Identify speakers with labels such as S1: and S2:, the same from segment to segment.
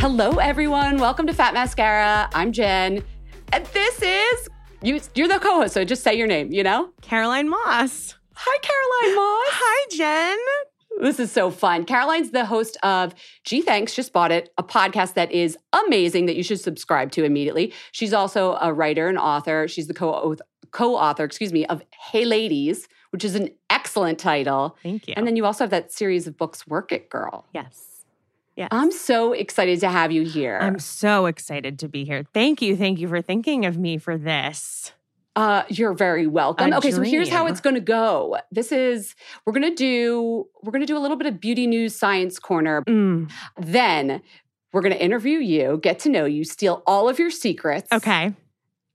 S1: Hello, everyone. Welcome to Fat Mascara. I'm Jen. And this is you. You're the co-host, so just say your name. You know,
S2: Caroline Moss.
S1: Hi, Caroline Moss.
S2: Hi, Jen.
S1: This is so fun. Caroline's the host of Gee Thanks, Just Bought It, a podcast that is amazing that you should subscribe to immediately. She's also a writer and author. She's the co co-author, excuse me, of Hey Ladies, which is an excellent title.
S2: Thank you.
S1: And then you also have that series of books, Work It Girl.
S2: yes. Yes.
S1: I'm so excited to have you here.
S2: I'm so excited to be here. Thank you. Thank you for thinking of me for this.
S1: Uh, you're very welcome.
S2: A
S1: okay, so here's how it's going to go. This is we're going to do we're going to do a little bit of beauty news science corner.
S2: Mm,
S1: Then we're going to interview you, get to know you, steal all of your secrets.
S2: okay.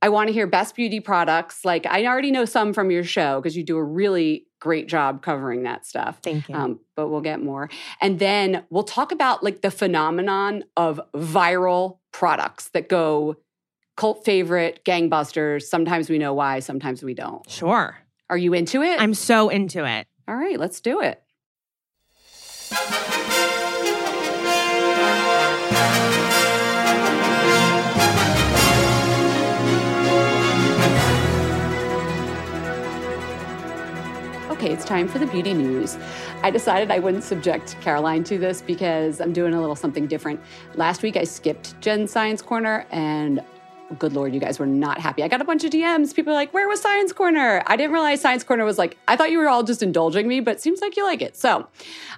S1: I want to hear best beauty products. Like I already know some from your show because you do a really great job covering that stuff.
S2: Thank you.
S1: Um, but we'll get more. And then we'll talk about like the phenomenon of viral products that go cult favorite, gangbusters. Sometimes we know why, sometimes we don't.
S2: sure.
S1: Are you into it?
S2: I'm so into it.
S1: All right, let's do it. Okay, it's time for the beauty news. I decided I wouldn't subject Caroline to this because I'm doing a little something different. Last week I skipped Jen Science Corner and good lord, you guys were not happy. I got a bunch of DMs. People are like, where was Science Corner? I didn't realize Science Corner was like, I thought you were all just indulging me, but seems like you like it. So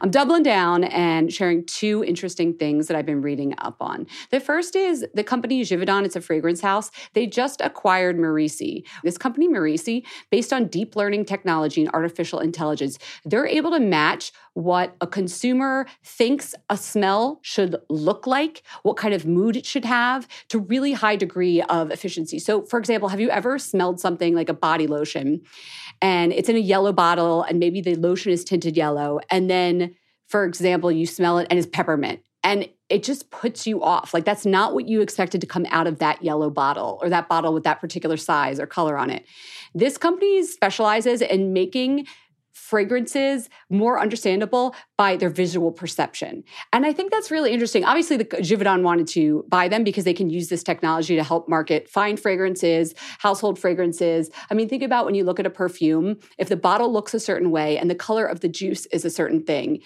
S1: I'm doubling down and sharing two interesting things that I've been reading up on. The first is the company Givaudan, it's a fragrance house. They just acquired Myrissi. This company, Myrissi, based on deep learning technology and artificial intelligence, they're able to match what a consumer thinks a smell should look like, what kind of mood it should have, to really high degree of efficiency. So, for example, have you ever smelled something like a body lotion and it's in a yellow bottle and maybe the lotion is tinted yellow and then for example, you smell it and it's peppermint and it just puts you off. Like that's not what you expected to come out of that yellow bottle or that bottle with that particular size or color on it. This company specializes in making fragrances more understandable by their visual perception. And I think that's really interesting. Obviously, the Givaudan wanted to buy them because they can use this technology to help market fine fragrances, household fragrances. I mean, think about when you look at a perfume, if the bottle looks a certain way and the color of the juice is a certain thing,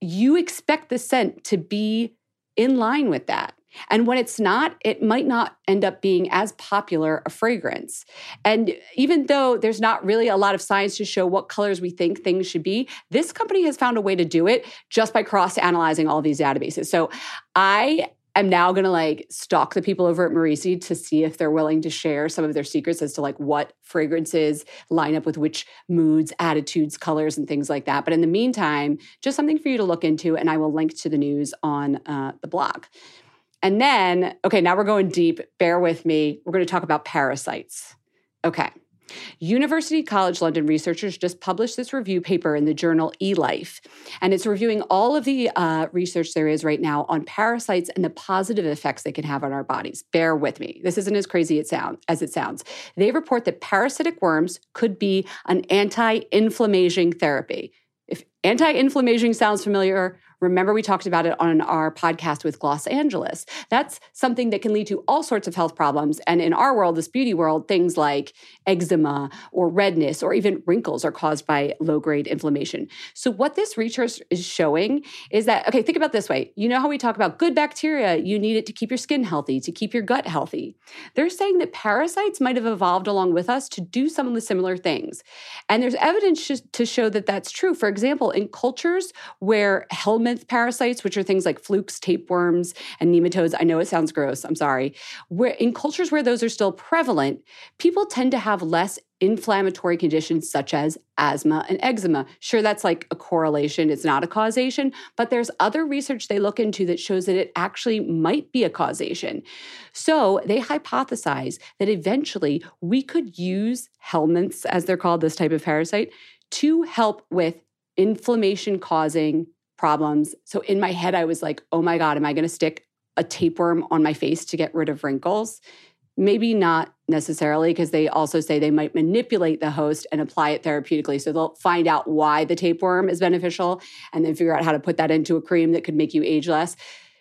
S1: you expect the scent to be in line with that. And when it's not, it might not end up being as popular a fragrance. And even though there's not really a lot of science to show what colors we think things should be, this company has found a way to do it just by cross analyzing all these databases. So I am now going to like stalk the people over at Myrissi to see if they're willing to share some of their secrets as to like what fragrances line up with which moods, attitudes, colors, and things like that. But in the meantime, just something for you to look into, and I will link to the news on uh, the blog. And then, okay, now we're going deep. Bear with me. We're going to talk about parasites. Okay. University College London researchers just published this review paper in the journal eLife, and it's reviewing all of the uh, research there is right now on parasites and the positive effects they can have on our bodies. Bear with me; this isn't as crazy as it sounds. They report that parasitic worms could be an anti-inflammation therapy. If anti-inflammation sounds familiar, Remember, we talked about it on our podcast with Los Angeles. That's something that can lead to all sorts of health problems. And in our world, this beauty world, things like eczema or redness or even wrinkles are caused by low grade inflammation. So, what this research is showing is that, okay, think about this way. You know how we talk about good bacteria, you need it to keep your skin healthy, to keep your gut healthy. They're saying that parasites might have evolved along with us to do some of the similar things. And there's evidence to show that that's true. For example, in cultures where parasites, which are things like flukes, tapeworms, and nematodes. I know it sounds gross. I'm sorry. Where in cultures where those are still prevalent, people tend to have less inflammatory conditions such as asthma and eczema. Sure, that's like a correlation, it's not a causation, but there's other research they look into that shows that it actually might be a causation. So they hypothesize that eventually we could use helminths, as they're called, this type of parasite, to help with inflammation causing problems. So in my head, I was like, oh my God, am I going to stick a tapeworm on my face to get rid of wrinkles? Maybe not necessarily, because they also say they might manipulate the host and apply it therapeutically. So they'll find out why the tapeworm is beneficial and then figure out how to put that into a cream that could make you age less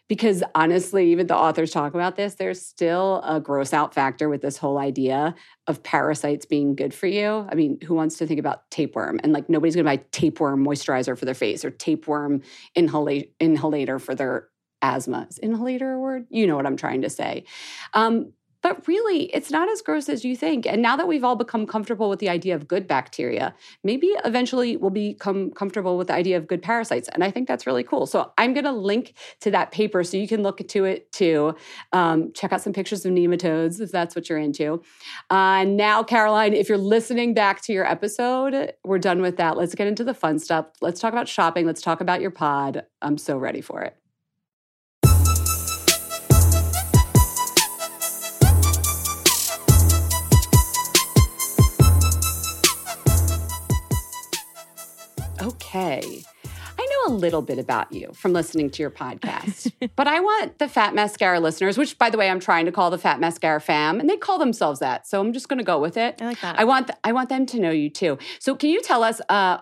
S1: because honestly, even the authors talk about this, there's still a gross out factor with this whole idea of parasites being good for you. I mean, who wants to think about tapeworm? And like nobody's gonna buy tapeworm moisturizer for their face or tapeworm inhala- inhalator for their asthma. Is inhalator a word? You know what I'm trying to say. Um, but really, it's not as gross as you think. And now that we've all become comfortable with the idea of good bacteria, maybe eventually we'll become comfortable with the idea of good parasites. And I think that's really cool. So I'm going to link to that paper so you can look into it too. Um, check out some pictures of nematodes if that's what you're into. Uh, now, Caroline, if you're listening back to your episode, we're done with that. Let's get into the fun stuff. Let's talk about shopping. Let's talk about your pod. I'm so ready for it. A little bit about you from listening to your podcast, but I want the Fat Mascara listeners, which by the way, I'm trying to call the Fat Mascara fam, and they call themselves that. So I'm just going to go with it.
S2: I like that.
S1: I want, th- I want them to know you too. So can you tell us, uh,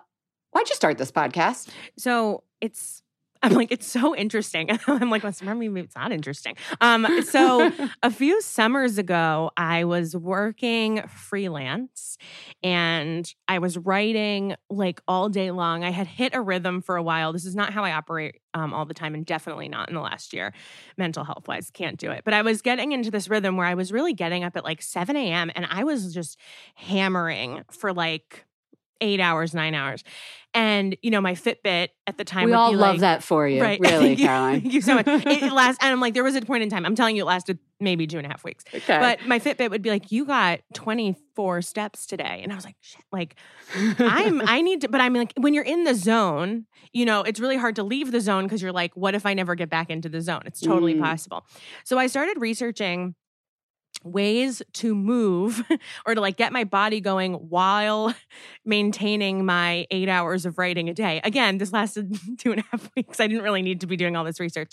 S1: why'd you start this podcast?
S2: So it's I'm like, it's so interesting. I'm like, well, maybe it's not interesting. Um, so a few summers ago, I was working freelance and I was writing like all day long. I had hit a rhythm for a while. This is not how I operate um, all the time, and definitely not in the last year, mental health wise. Can't do it. But I was getting into this rhythm where I was really getting up at like 7 a.m. and I was just hammering for like eight hours, nine hours. And you know, my Fitbit at the time.
S1: We all love
S2: like,
S1: that for you,
S2: right?
S1: really. Caroline.
S2: Thank you so much. It, lasts, and I'm like, there was a point in time. I'm telling you, it lasted maybe two and a half weeks.
S1: Okay.
S2: But my Fitbit would be like, "You got 24 steps today," and I was like, "Shit!" Like, I'm, I need to. But I'm like, when you're in the zone, you know, it's really hard to leave the zone because you're like, "What if I never get back into the zone?" It's totally
S1: Mm.
S2: possible. So I started researching ways to move or to like get my body going while maintaining my eight hours of writing a day. Again, this lasted two and a half weeks. I didn't really need to be doing all this research,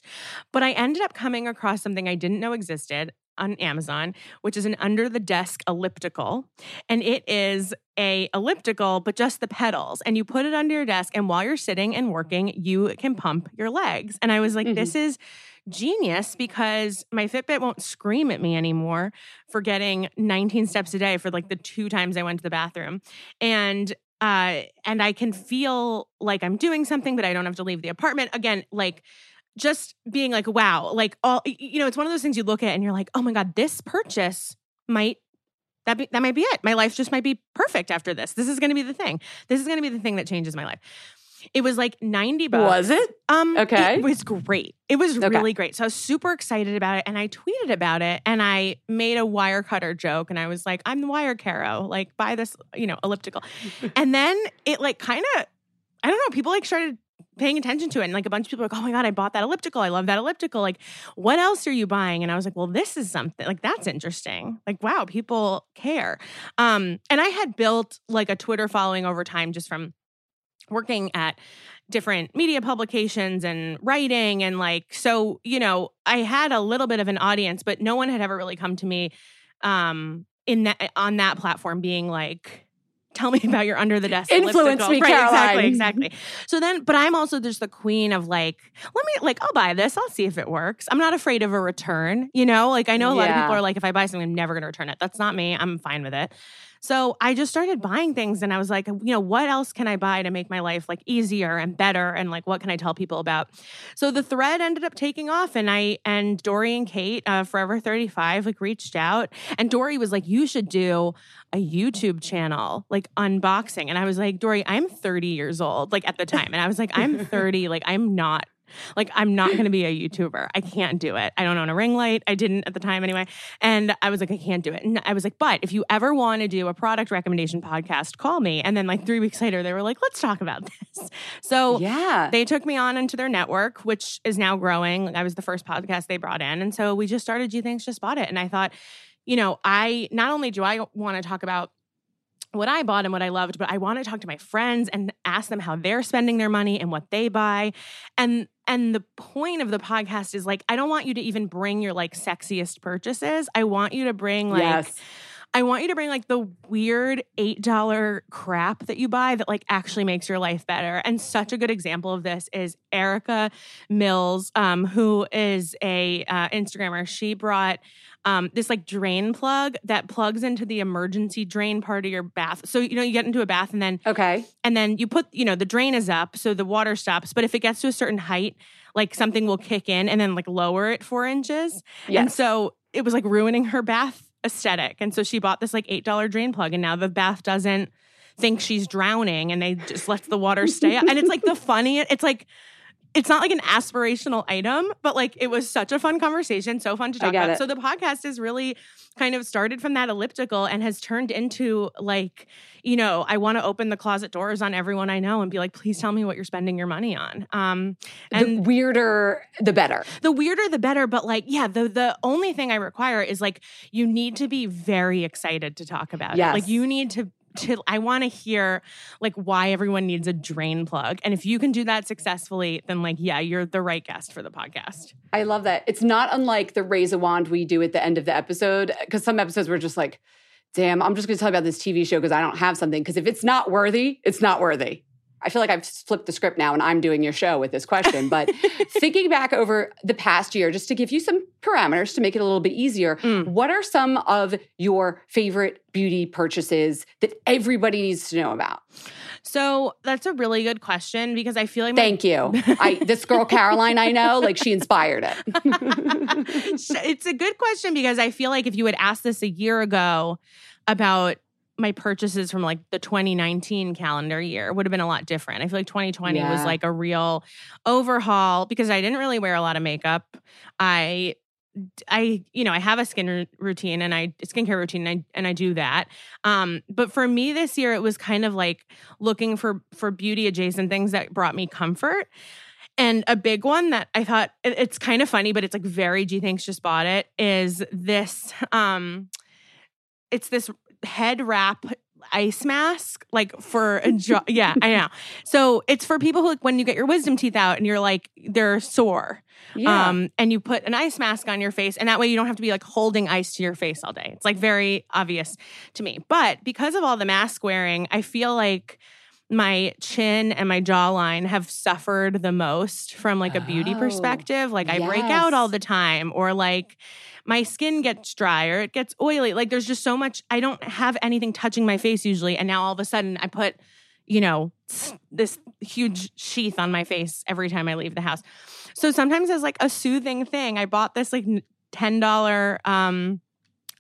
S2: but I ended up coming across something I didn't know existed on Amazon, which is an under the desk elliptical. And it is a elliptical, but just the pedals. And you put it under your desk, and while you're sitting and working, you can pump your legs. And I was like,
S1: Mhm.
S2: this is genius because my Fitbit won't scream at me anymore for getting 19 steps a day for like the two times I went to the bathroom. And uh and I can feel like I'm doing something but I don't have to leave the apartment. Again, like just being like wow, like all you know, it's one of those things you look at and you're like, "Oh my god, this purchase might that be, that might be it. My life just might be perfect after this. This is going to be the thing. This is going to be the thing that changes my life." It was like 90 bucks.
S1: Was it?
S2: Um,
S1: Okay.
S2: It was great. It was
S1: Okay.
S2: really great. So I was super excited about it and I tweeted about it and I made a wire cutter joke and I was like, I'm the wire caro, like buy this, you know, elliptical. and then it like kind of, I don't know, people like started paying attention to it. And like a bunch of people were like, oh my God, I bought that elliptical. I love that elliptical. Like, what else are you buying? And I was like, well, this is something like that's interesting. Like, wow, people care. Um, and I had built like a Twitter following over time just from working at different media publications and writing and like so you know i had a little bit of an audience but no one had ever really come to me um in that on that platform being like tell me about your under the desk
S1: Influence me,
S2: right
S1: Caroline.
S2: exactly. Exactly so then but i'm also just the queen of like let me like i'll buy this i'll see if it works. I'm not afraid of a return you know? Like i know a lot of people are like if i buy something i'm never going to return it. That's not me i'm fine with it so I just started buying things and I was like, you know, what else can I buy to make my life like easier and better? And like, what can I tell people about? So the thread ended up taking off and I, and Doree and Kate, uh, Forever 35, like reached out and Doree was like, you should do a YouTube channel, like unboxing. And I was like, Doree, I'm 30 years old, like at the time. And I was like, I'm 30, like I'm not like I'm not going to be a YouTuber. I can't do it. I don't own a ring light. I didn't at the time anyway. And I was like, I can't do it. And I was like, but if you ever want to do a product recommendation podcast, call me. And then like three weeks later, they were like, let's talk about this. So
S1: yeah.
S2: they took me on into their network, which is now growing. I was the first podcast they brought in. And so we just started Gee Thanks Just Bought It. And I thought, you know, I not only do I want to talk about what I bought and what I loved, but I want to talk to my friends and ask them how they're spending their money and what they buy. And and the point of the podcast is like I don't want you to even bring your like sexiest purchases. I want you to bring like
S1: yes.
S2: I want you to bring like the weird $8 crap that you buy that like actually makes your life better. And such a good example of this is Erica Mills, um, who is a uh, Instagrammer. She brought um, this like drain plug that plugs into the emergency drain part of your bath. So, you know, you get into a bath and then
S1: Okay.
S2: and then you put, you know, the drain is up, so the water stops. But if it gets to a certain height, like something will kick in and then like lower it four inches. And so it was like ruining her bath aesthetic. And so she bought this like $8 drain plug, and now the bath doesn't think she's drowning and they just let the water stay up. And it's like the funniest, it's like, it's not like an aspirational item, but like it was such a fun conversation, so fun to talk about.
S1: it.
S2: So the podcast is really kind of started from that elliptical and has turned into like, you know, I want to open the closet doors on everyone I know and be like, please tell me what you're spending your money on. Um,
S1: the
S2: and
S1: weirder, the better.
S2: the weirder the better but like yeah the the only thing i require is like you need to be very excited to talk about
S1: Yes.
S2: it like you need to to i want to hear like why everyone needs a drain plug and if you can do that successfully then like yeah you're the right guest for the podcast
S1: I love that. It's not unlike the raise a wand we do at the end of the episode, because some episodes were just like, damn, I'm just going to tell you about this TV show because I don't have something. Because if it's not worthy, it's not worthy. I feel like I've flipped the script now and I'm doing your show with this question. But thinking back over the past year, just to give you some parameters to make it a little bit easier,
S2: Mm.
S1: what are some of your favorite beauty purchases that everybody needs to know about?
S2: So that's a really good question because I feel like my-
S1: Thank you. I, this girl, Caroline, I know, like she inspired it.
S2: it's a good question because I feel like if you had asked this a year ago about my purchases from like the 2019 calendar year would have been a lot different. I feel like 2020 was like a real overhaul because I didn't really wear a lot of makeup. I I you know I have a skin routine and I skincare routine and I, and I do that. Um, but for me this year it was kind of like looking for for beauty adjacent things that brought me comfort. And a big one that I thought it- it's kind of funny, but it's like very Gee Thanks just bought it is this um it's this head wrap ice mask like for a jo- yeah i know. So it's for people who like when you get your wisdom teeth out and you're like they're sore
S1: Yeah.
S2: um and you put an ice mask on your face and that way you don't have to be like holding ice to your face all day. It's like very obvious to me. But because of all the mask wearing i feel like my chin and my jawline have suffered the most from like a beauty
S1: Oh,
S2: perspective like i break out all the time or like my skin gets drier, it gets oily. Like there's just so much. I don't have anything touching my face usually, and now all of a sudden I put, you know, this huge sheath on my face every time I leave the house. So sometimes as like a soothing thing, I bought this like ten dollar um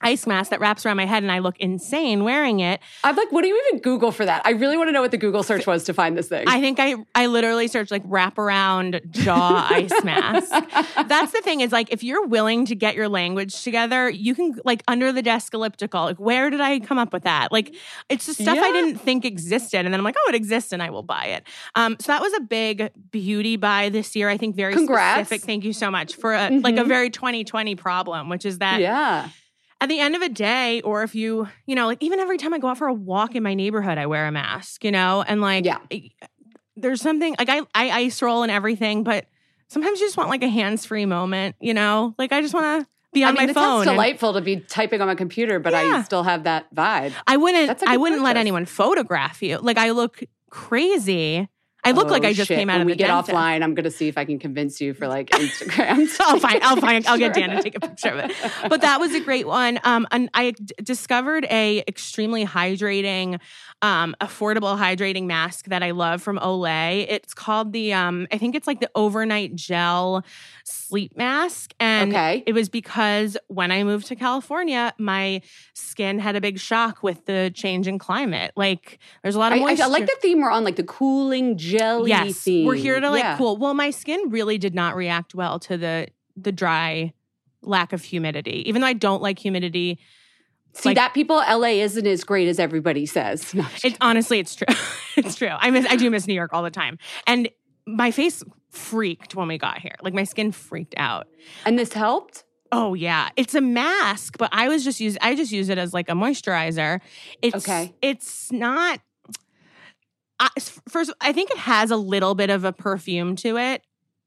S2: ice mask that wraps around my head, and I look insane wearing it.
S1: I'm like, what do you even Google for that? I really want to know what the Google search was to find this thing.
S2: I think I I literally searched like wraparound jaw ice mask. That's the thing is like if you're willing to get your language together, you can like under the desk elliptical. Like where did I come up with that? Like it's the stuff I didn't think existed, and then I'm like, oh, it exists, and I will buy it. Um, so that was a big beauty buy this year. I think very
S1: Congrats.
S2: specific. Thank you so much for a, like a
S1: Mhm.
S2: very 2020 problem, which is that
S1: yeah.
S2: At the end of a day, or if you, you know, like even every time I go out for a walk in my neighborhood, I wear a mask, you know, and like,
S1: Yeah.
S2: There's something like I, I ice roll and everything, but sometimes you just want like a hands free moment, you know, like I just want to be on
S1: I mean,
S2: my
S1: it
S2: phone. and
S1: delightful to be typing on my computer, but I still have that vibe.
S2: I wouldn't, I wouldn't let anyone photograph you. Like I look crazy. I look like
S1: Oh,
S2: I just
S1: shit.
S2: came out of the gym.
S1: when
S2: of
S1: we get
S2: dentist.
S1: offline, I'm going to see if I can convince you for like Instagram.
S2: I'll find, I'll find, I'll get Dan to take a picture of it. But that was a great one. Um, and I d- discovered a extremely hydrating, um, affordable hydrating mask that I love from Olay. It's called the, um, I think it's like the overnight gel sleep mask. And
S1: Okay.
S2: it was because when I moved to California, my skin had a big shock with the change in climate. Like there's a lot
S1: I,
S2: of
S1: I,
S2: moisture.
S1: I like the theme we're on, like the cooling jelly
S2: Yes,
S1: theme.
S2: we're here to like
S1: Yeah.
S2: cool. Well, my skin really did not react well to the the dry lack of humidity. Even though I don't like humidity,
S1: See
S2: like-
S1: that people, LA isn't as great as everybody says. No,
S2: it honestly it's true. it's true. I miss I do miss New York all the time, and my face freaked when we got here. Like my skin freaked out.
S1: and this helped.
S2: Oh yeah, it's a mask, but I was just use I just use it as like a moisturizer. It's
S1: Okay.
S2: It's not. I, first, I think it has a little bit of a perfume to it.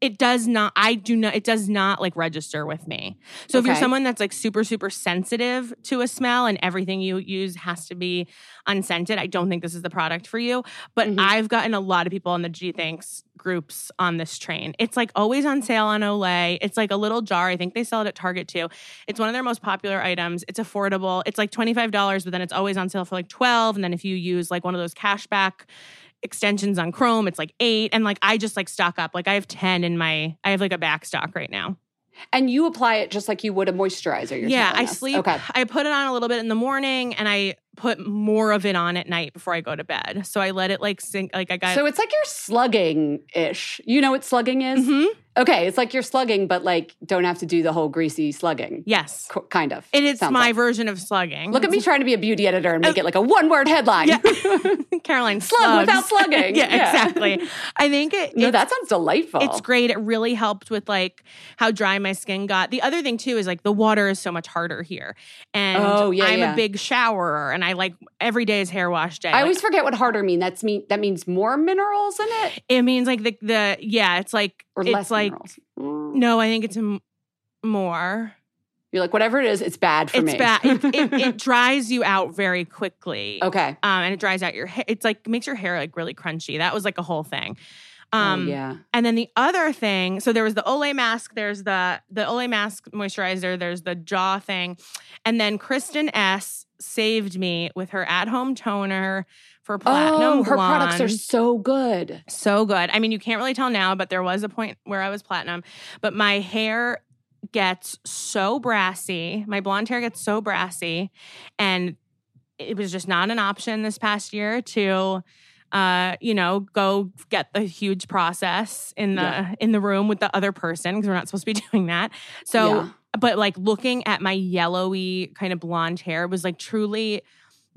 S2: It does not. I do not. It does not like register with me. So if you're someone that's like super super sensitive to a smell and everything you use has to be unscented, I don't think this is the product for you. But
S1: Mhm.
S2: I've gotten a lot of people on the Gee Thanks groups on this train. It's like always on sale on Olay. It's like a little jar. I think they sell it at Target too. It's one of their most popular items. It's affordable. It's like $25, but then it's always on sale for like 12. And then if you use like one of those cashback extensions on Chrome, it's like eight. And like I just like stock up. Like I have 10 in my, I have like a back stock right now.
S1: And you apply it just like you would a moisturizer. You're
S2: yeah, I sleep.
S1: Okay.
S2: I put it on a little bit in the morning and I put more of it on at night before I go to bed. So I let it like sink. Like I got.
S1: So it's like you're slugging ish. You know what slugging is?
S2: Mhm.
S1: Okay, it's like you're slugging, but like don't have to do the whole greasy slugging.
S2: Yes.
S1: Co- kind of.
S2: It is my
S1: like.
S2: version of slugging.
S1: Look at me trying to be a beauty editor and make
S2: Uh,
S1: it like a one word headline.
S2: Yeah. Caroline
S1: Slug
S2: slugs.
S1: without slugging.
S2: yeah,
S1: Yeah.
S2: exactly. I think it,
S1: no, that sounds delightful.
S2: it's great. It really helped with like how dry my skin got. The other thing too is like the water is so much harder here, and
S1: Oh, yeah,
S2: I'm
S1: yeah.
S2: a big showerer, and I like every day is hair wash day.
S1: I
S2: Like,
S1: always forget what harder mean. That's mean that means more minerals in it
S2: it means like the the yeah, it's like
S1: or
S2: it's
S1: less
S2: like
S1: minerals. Mm.
S2: no, I think it's m- more.
S1: You're like, whatever it is, it's bad for
S2: it's
S1: me.
S2: bad. It, it, it dries you out very quickly.
S1: okay.
S2: Um, and it dries out your hair. It's like makes your hair like really crunchy. That was like a whole thing.
S1: Oh,
S2: Um,
S1: yeah.
S2: And then the other thing, so there was the Olay mask, there's the the Olay mask moisturizer, there's the jaw thing, and then Kristin Ess saved me with her at home toner for platinum
S1: Oh, her
S2: blonde.
S1: products are so good.
S2: so good. I mean, you can't really tell now, but there was a point where I was platinum. But my hair gets so brassy. My blonde hair gets so brassy, and it was just not an option this past year to uh you know go get the huge process in the
S1: Yeah.
S2: in the room with the other person because we're not supposed to be doing that so
S1: Yeah.
S2: but like looking at my yellowy kind of blonde hair was like truly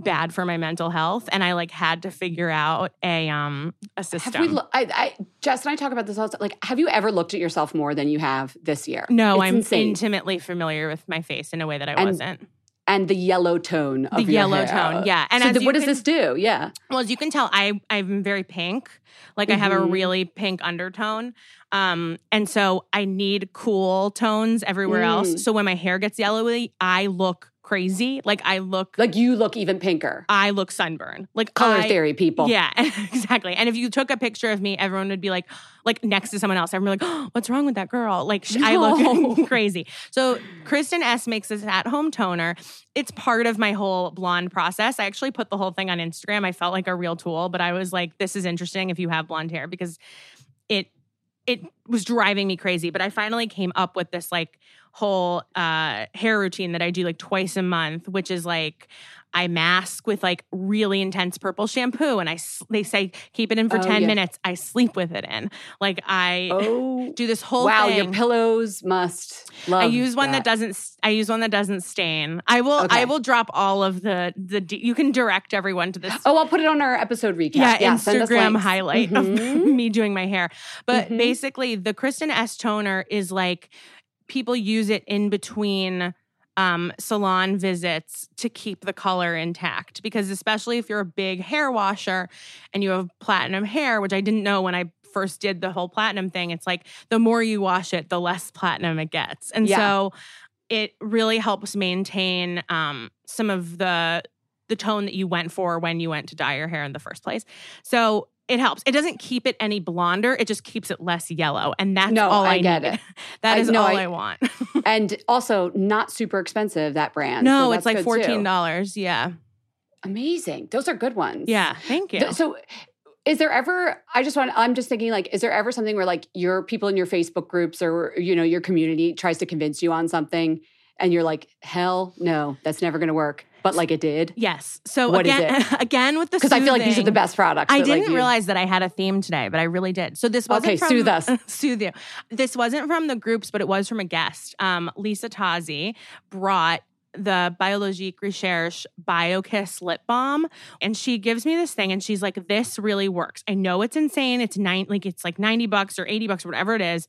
S2: bad for my mental health and i like had to figure out a um a system
S1: Have we? Lo- I, I, Jess and I talk about this all the time. Like, have you ever looked at yourself more than you have this year?
S2: no
S1: It's
S2: i'm
S1: insane.
S2: intimately familiar with my face in a way that i
S1: And
S2: wasn't
S1: and the yellow tone of
S2: the yellow
S1: hair.
S2: tone yeah and
S1: so
S2: as
S1: th-
S2: you
S1: what does this do? Yeah.
S2: Well, as you can tell, I I'm very pink. Like I have a
S1: Mhm.
S2: really pink undertone. Um, and so I need cool tones everywhere
S1: Mm.
S2: else. So when my hair gets yellowy, I look crazy. Like I look
S1: Like you look even pinker.
S2: I look sunburned. Like
S1: Color
S2: I-
S1: theory, people.
S2: Yeah, exactly. And if you took a picture of me, everyone would be like, like next to someone else, everyone would be like, oh, what's wrong with that girl? Like sh- I look crazy. So Kristin Ess makes this at-home toner. It's part of my whole blonde process. I actually put the whole thing on Instagram. I felt like a real tool, but I was like, this is interesting if you have blonde hair because it it was driving me crazy. But I finally came up with this like whole uh hair routine that I do like twice a month, which is like I mask with like really intense purple shampoo, and I they say keep it in for ten
S1: yeah.
S2: minutes. I sleep with it in. Like I
S1: Oh.
S2: do this whole
S1: wow,
S2: thing.
S1: your pillows must love
S2: I use one that. doesn't. I use one that doesn't stain. I will.
S1: Okay.
S2: I will drop all of the the. You can direct everyone to this.
S1: Oh, I'll put it on our episode recap.
S2: yeah,
S1: us
S2: Instagram highlight of
S1: Mhm.
S2: me doing my hair. But
S1: Mhm.
S2: basically, the Kristin Ess toner is like people use it in between um, salon visits to keep the color intact. Because especially if you're a big hair washer and you have platinum hair, which I didn't know when I first did the whole platinum thing, it's like the more you wash it, the less platinum it gets. And
S1: Yeah.
S2: so it really helps maintain um, some of the the tone that you went for when you went to dye your hair in the first place. So it helps. It doesn't keep it any blonder. It just keeps it less yellow, and that's
S1: No,
S2: all
S1: I
S2: I,
S1: get
S2: need.
S1: it.
S2: That
S1: I-
S2: is
S1: no,
S2: all
S1: I-
S2: I, want.
S1: and also not super expensive, that brand.
S2: no,
S1: So
S2: it's like fourteen dollars. Yeah,
S1: Amazing. Those are good ones.
S2: yeah. Thank you.
S1: So is there ever I just want I'm just thinking like is there ever something where like your people in your Facebook groups or you know your community tries to convince you on something and you're like hell no that's never going to work but like it did
S2: yes. So
S1: What is
S2: again, again with the
S1: because I feel like these are the best products
S2: I didn't
S1: you-
S2: realize that I had a theme today, but I really did. So this wasn't
S1: Okay,
S2: from,
S1: soothe us.
S2: soothe you. This wasn't from the groups, but it was from a guest. Um, Lisa Tazi brought the Biologique Recherche BioKiss lip balm, and she gives me this thing, and she's like, "This really works. I know it's insane. It's nine, like it's like ninety bucks or eighty bucks or whatever it is,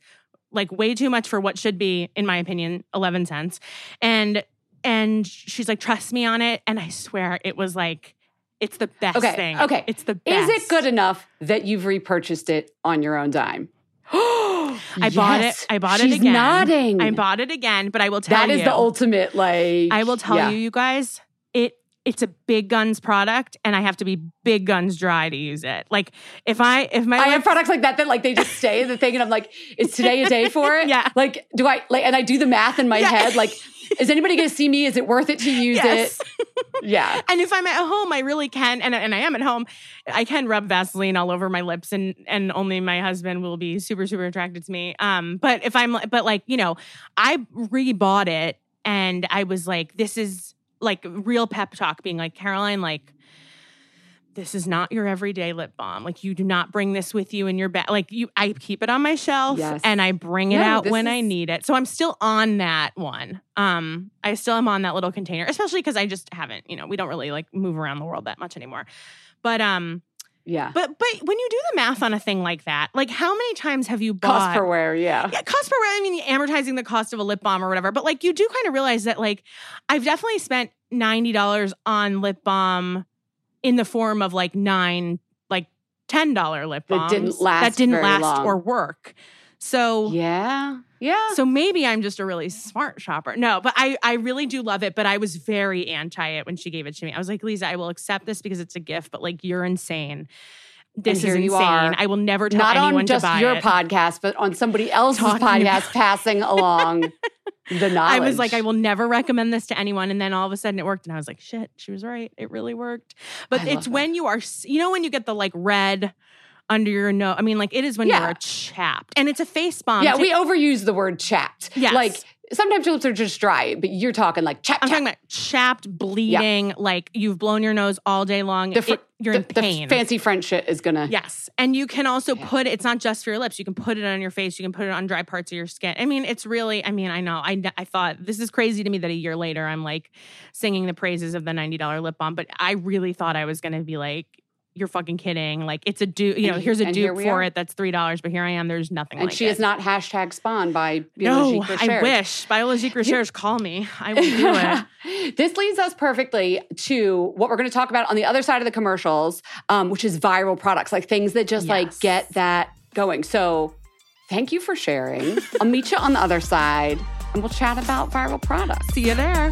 S2: like way too much for what should be, in my opinion, eleven cents." And and she's like, "Trust me on it," and I swear it was like. It's the best
S1: Okay,
S2: thing.
S1: okay.
S2: It's the best.
S1: Is it good enough that you've repurchased it on your own dime?
S2: I bought it. I bought
S1: She's
S2: it again.
S1: nodding.
S2: I bought it again, but I will tell you.
S1: That is
S2: you.
S1: the ultimate like
S2: I will tell
S1: yeah.
S2: you, you guys, it it's a big guns product, and I have to be big guns dry to use it. Like if I if my
S1: I have products like that that like they just stay the thing, and I'm like, is today a day for it?
S2: Yeah.
S1: Like, do I like? And I do the math in my
S2: Yeah.
S1: head. Like, is anybody going to see me? Is it worth it to use
S2: Yes.
S1: it? Yeah.
S2: And if I'm at home, I really can, and, and I am at home, I can rub Vaseline all over my lips, and and only my husband will be super super attracted to me. Um, but if I'm, but like you know, I rebought it, and I was like, this is like real pep talk, being like Caroline, like. This is not your everyday lip balm. Like you do not bring this with you in your bag. Like you, I keep it on my shelf
S1: Yes.
S2: and I bring it
S1: No,
S2: out when I need it. So I'm still on that one. Um, I still am on that little container, especially because I just haven't, you know, we don't really like move around the world that much anymore. But um,
S1: Yeah.
S2: but but when you do the math on a thing like that, like how many times have you bought
S1: Cost per wear. Yeah.
S2: yeah, cost per wear. I mean, amortizing the cost of a lip balm or whatever. But like, you do kind of realize that like, I've definitely spent ninety dollars on lip balm in the form of like nine, like ten dollar lip
S1: That didn't last
S2: that didn't last
S1: long.
S2: or work. So
S1: Yeah. Yeah.
S2: So maybe I'm just a really smart shopper. No, but I I really do love it. But I was very anti it when she gave it to me. I was like, Lisa, I will accept this because it's a gift, but like you're insane. This is insane. I will never tell
S1: Not
S2: anyone
S1: on just
S2: to buy
S1: your
S2: it.
S1: podcast, but on somebody else's
S2: Talking
S1: podcast, passing along the knowledge.
S2: I was like, I will never recommend this to anyone. And then all of a sudden it worked. And I was like, shit, she was right. It really worked. But
S1: I
S2: it's
S1: that.
S2: when you are, you know, when you get the like red under your nose. I mean, like it is when
S1: Yeah.
S2: you're chapped. And it's a face balm.
S1: yeah,
S2: too.
S1: we overuse the word chapped.
S2: Yes.
S1: Like sometimes your lips are just dry, but you're talking like chap,
S2: I'm
S1: chap.
S2: talking about chapped, bleeding, like you've blown your nose all day long.
S1: the, fr-
S2: It- you're
S1: the,
S2: in
S1: the
S2: pain.
S1: fancy French shit is gonna.
S2: Yes. And you can also
S1: Yeah.
S2: put it's not just for your lips. You can put it on your face. You can put it on dry parts of your skin. I mean, it's really, I mean, I know. I, I thought this is crazy to me that a year later I'm like singing the praises of the $90 lip balm, but I really thought I was to be like, you're fucking kidding. Like it's a dupe, you know,
S1: And-
S2: here's a
S1: and here
S2: dupe for
S1: are.
S2: it that's $3, but here I am. There's nothing
S1: And
S2: like
S1: she
S2: it.
S1: is not hashtag spawned by
S2: No,
S1: Biologique
S2: I
S1: Recherche.
S2: wish. Biologique Recherche, call me. I will do it.
S1: this leads us perfectly to what we're going to talk about on the other side of the commercials, um, which is viral products, like things that just like get that going. So, thank you for sharing. I'll meet you on the other side, and we'll chat about viral products.
S2: See you there.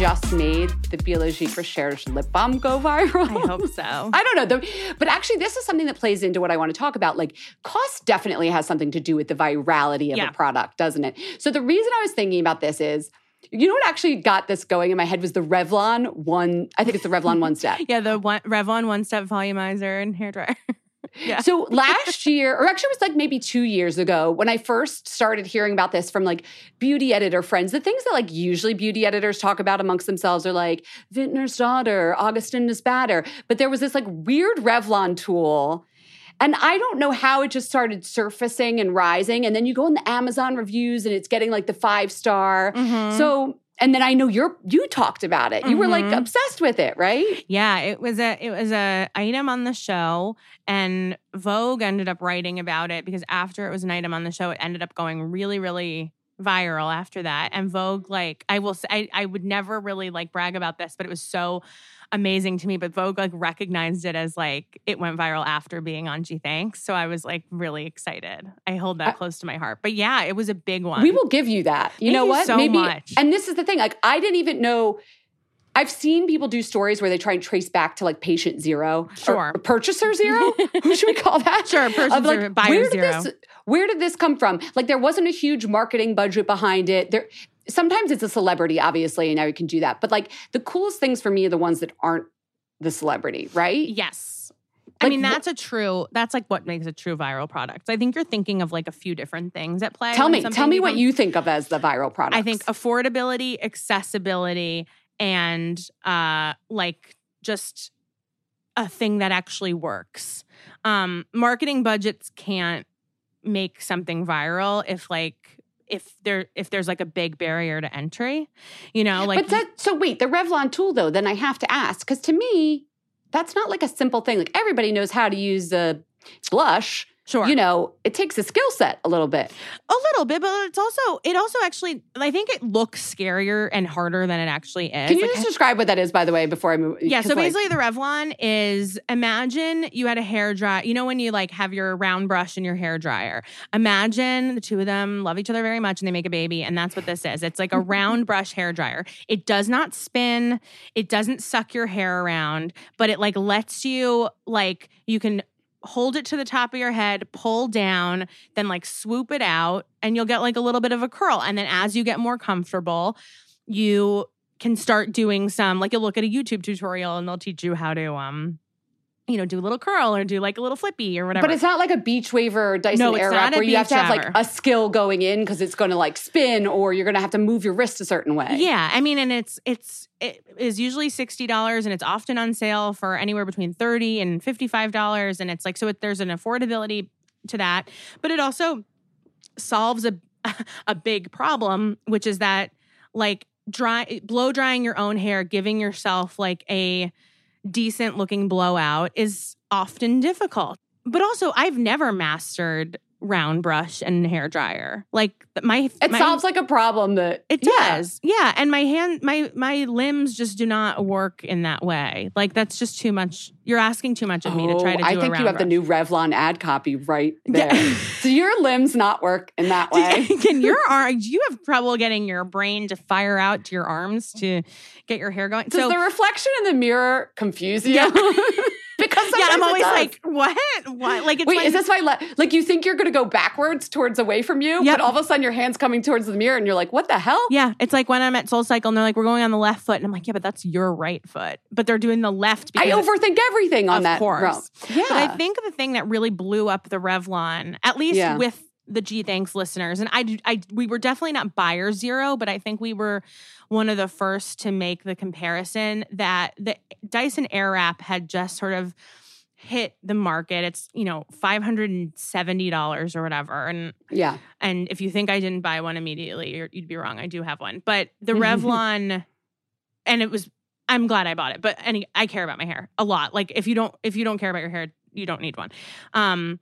S1: Just made the Biologique Recherche lip balm go viral.
S2: I hope so.
S1: I don't know. though. But actually, this is something that plays into what I want to talk about. Like, cost definitely has something to do with the virality of
S2: Yeah.
S1: a product, doesn't it? So, the reason I was thinking about this is, you know what actually got this going in my head was the Revlon one, I think it's the Revlon one step.
S2: Yeah, the one, Revlon one step volumizer and hair dryer. yeah.
S1: So last year, or actually it was like maybe two years ago, when I first started hearing about this from like beauty editor friends, the things that like usually beauty editors talk about amongst themselves are like Vintner's daughter, Augustinus Bader. But there was this like weird Revlon tool. And I don't know how it just started surfacing and rising. And then you go in the Amazon reviews and it's getting like the five star.
S2: Mhm.
S1: So, and then I know you're you talked about it. You were like
S2: Mhm.
S1: obsessed with it, right?
S2: Yeah, it was a it was a item on the show, and Vogue ended up writing about it because after it was an item on the show, it ended up going really, really viral after that. And Vogue, like, I will say, I, I would never really like brag about this, but it was so amazing to me. But Vogue like recognized it as like it went viral after being on Gee Thanks, so I was like really excited. I hold that
S1: I-
S2: close to my heart. But yeah, it was a big one.
S1: We will give you that. You
S2: Thank
S1: know
S2: you
S1: what?
S2: so
S1: Maybe
S2: much.
S1: and this is the thing. Like I didn't even know I've seen people do stories where they try and trace back to like patient zero
S2: Sure.
S1: purchaser zero. Who should we call that?
S2: Sure,
S1: Of, like,
S2: zero, buyer
S1: where did
S2: zero.
S1: This, where did this come from? Like there wasn't a huge marketing budget behind it. There sometimes it's a celebrity, obviously, and now you can do that. But like the coolest things for me are the ones that aren't the celebrity, right?
S2: Yes. I
S1: Like,
S2: mean,
S1: wh-
S2: that's a true, that's like what makes a true viral product. I think you're thinking of like a few different things at play.
S1: Tell me, tell me what you think of as the viral product.
S2: I think affordability, accessibility, and uh like just a thing that actually works. Um marketing budgets can't make something viral if like if there if there's like a big barrier to entry. You know, like
S1: but that so wait, the Revlon tool though, then I have to ask because to me, that's not like a simple thing. Like everybody knows how to use the blush.
S2: Sure.
S1: You know, it takes a skill set a little bit.
S2: A little bit, but it's also it also actually I think it looks scarier and harder than it actually is.
S1: Can you
S2: Like,
S1: just describe what that is, by the way, before I move?
S2: yeah, so
S1: like-
S2: basically the Revlon is imagine you had a hair dry. You know when you like have your round brush and your hair dryer. Imagine the two of them love each other very much and they make a baby and that's what this is. It's like a mm-hmm. round brush hair dryer. It does not spin, it doesn't suck your hair around, but it like lets you like you can hold it to the top of your head, pull down, then like swoop it out and you'll get like a little bit of a curl. And then as you get more comfortable, you can start doing some like you'll look at a YouTube tutorial and they'll teach you how to um you know do a little curl or do like a little flippy or whatever.
S1: But it's not like a beach waver or Dyson
S2: No, it's
S1: Airwrap where you have to have like a skill going in because it's going to like spin or you're going to have to move your wrist a certain way.
S2: Yeah, I mean, and it's it's it is usually sixty dollars, and it's often on sale for anywhere between thirty and fifty five dollars, and it's like so it, there's an affordability to that, but it also solves a a big problem, which is that like dry blow drying your own hair, giving yourself like a decent looking blowout is often difficult. but also I've never mastered round brush and hair dryer. Like my
S1: It
S2: my,
S1: solves like a problem that
S2: it does. Yeah. And my hand my my limbs just do not work in that way. Like that's just too much. You're asking too much of me to try to do
S1: Oh, I think you have the new Revlon ad copy right
S2: Yeah.
S1: there. Do your limbs not work in that way?
S2: Can your arm do you have trouble getting your brain to fire out to your arms to get your hair going?
S1: Does the reflection in the mirror confuse you?
S2: Yeah.
S1: because
S2: yeah, I'm always like, what? What? Like it's
S1: Wait,
S2: like,
S1: is this my le- like you think you're going to go backwards towards away from you,
S2: Yep.
S1: but all of a sudden your hands coming towards the mirror, and you're like, "What the hell?"
S2: Yeah, it's like when I'm at Soul Cycle and they're like, we're going on the left foot. And I'm like, yeah, but that's your right foot. But they're doing the left
S1: I overthink everything on
S2: Of
S1: that.
S2: course.
S1: Yeah,
S2: But I think the thing that really blew up the Revlon, at least
S1: Yeah.
S2: with the Gee Thanks listeners, and I, I, we were definitely not buyer zero, but I think we were one of the first to make the comparison that the Dyson Airwrap had just sort of hit the market. It's you know five hundred and seventy dollars or whatever, and
S1: yeah,
S2: and if you think I didn't buy one immediately, you're, you'd be wrong. I do have one, but the. Revlon, and it was. I'm glad I bought it, but any I care about my hair a lot. Like if you don't if you don't care about your hair, you don't need one. Um,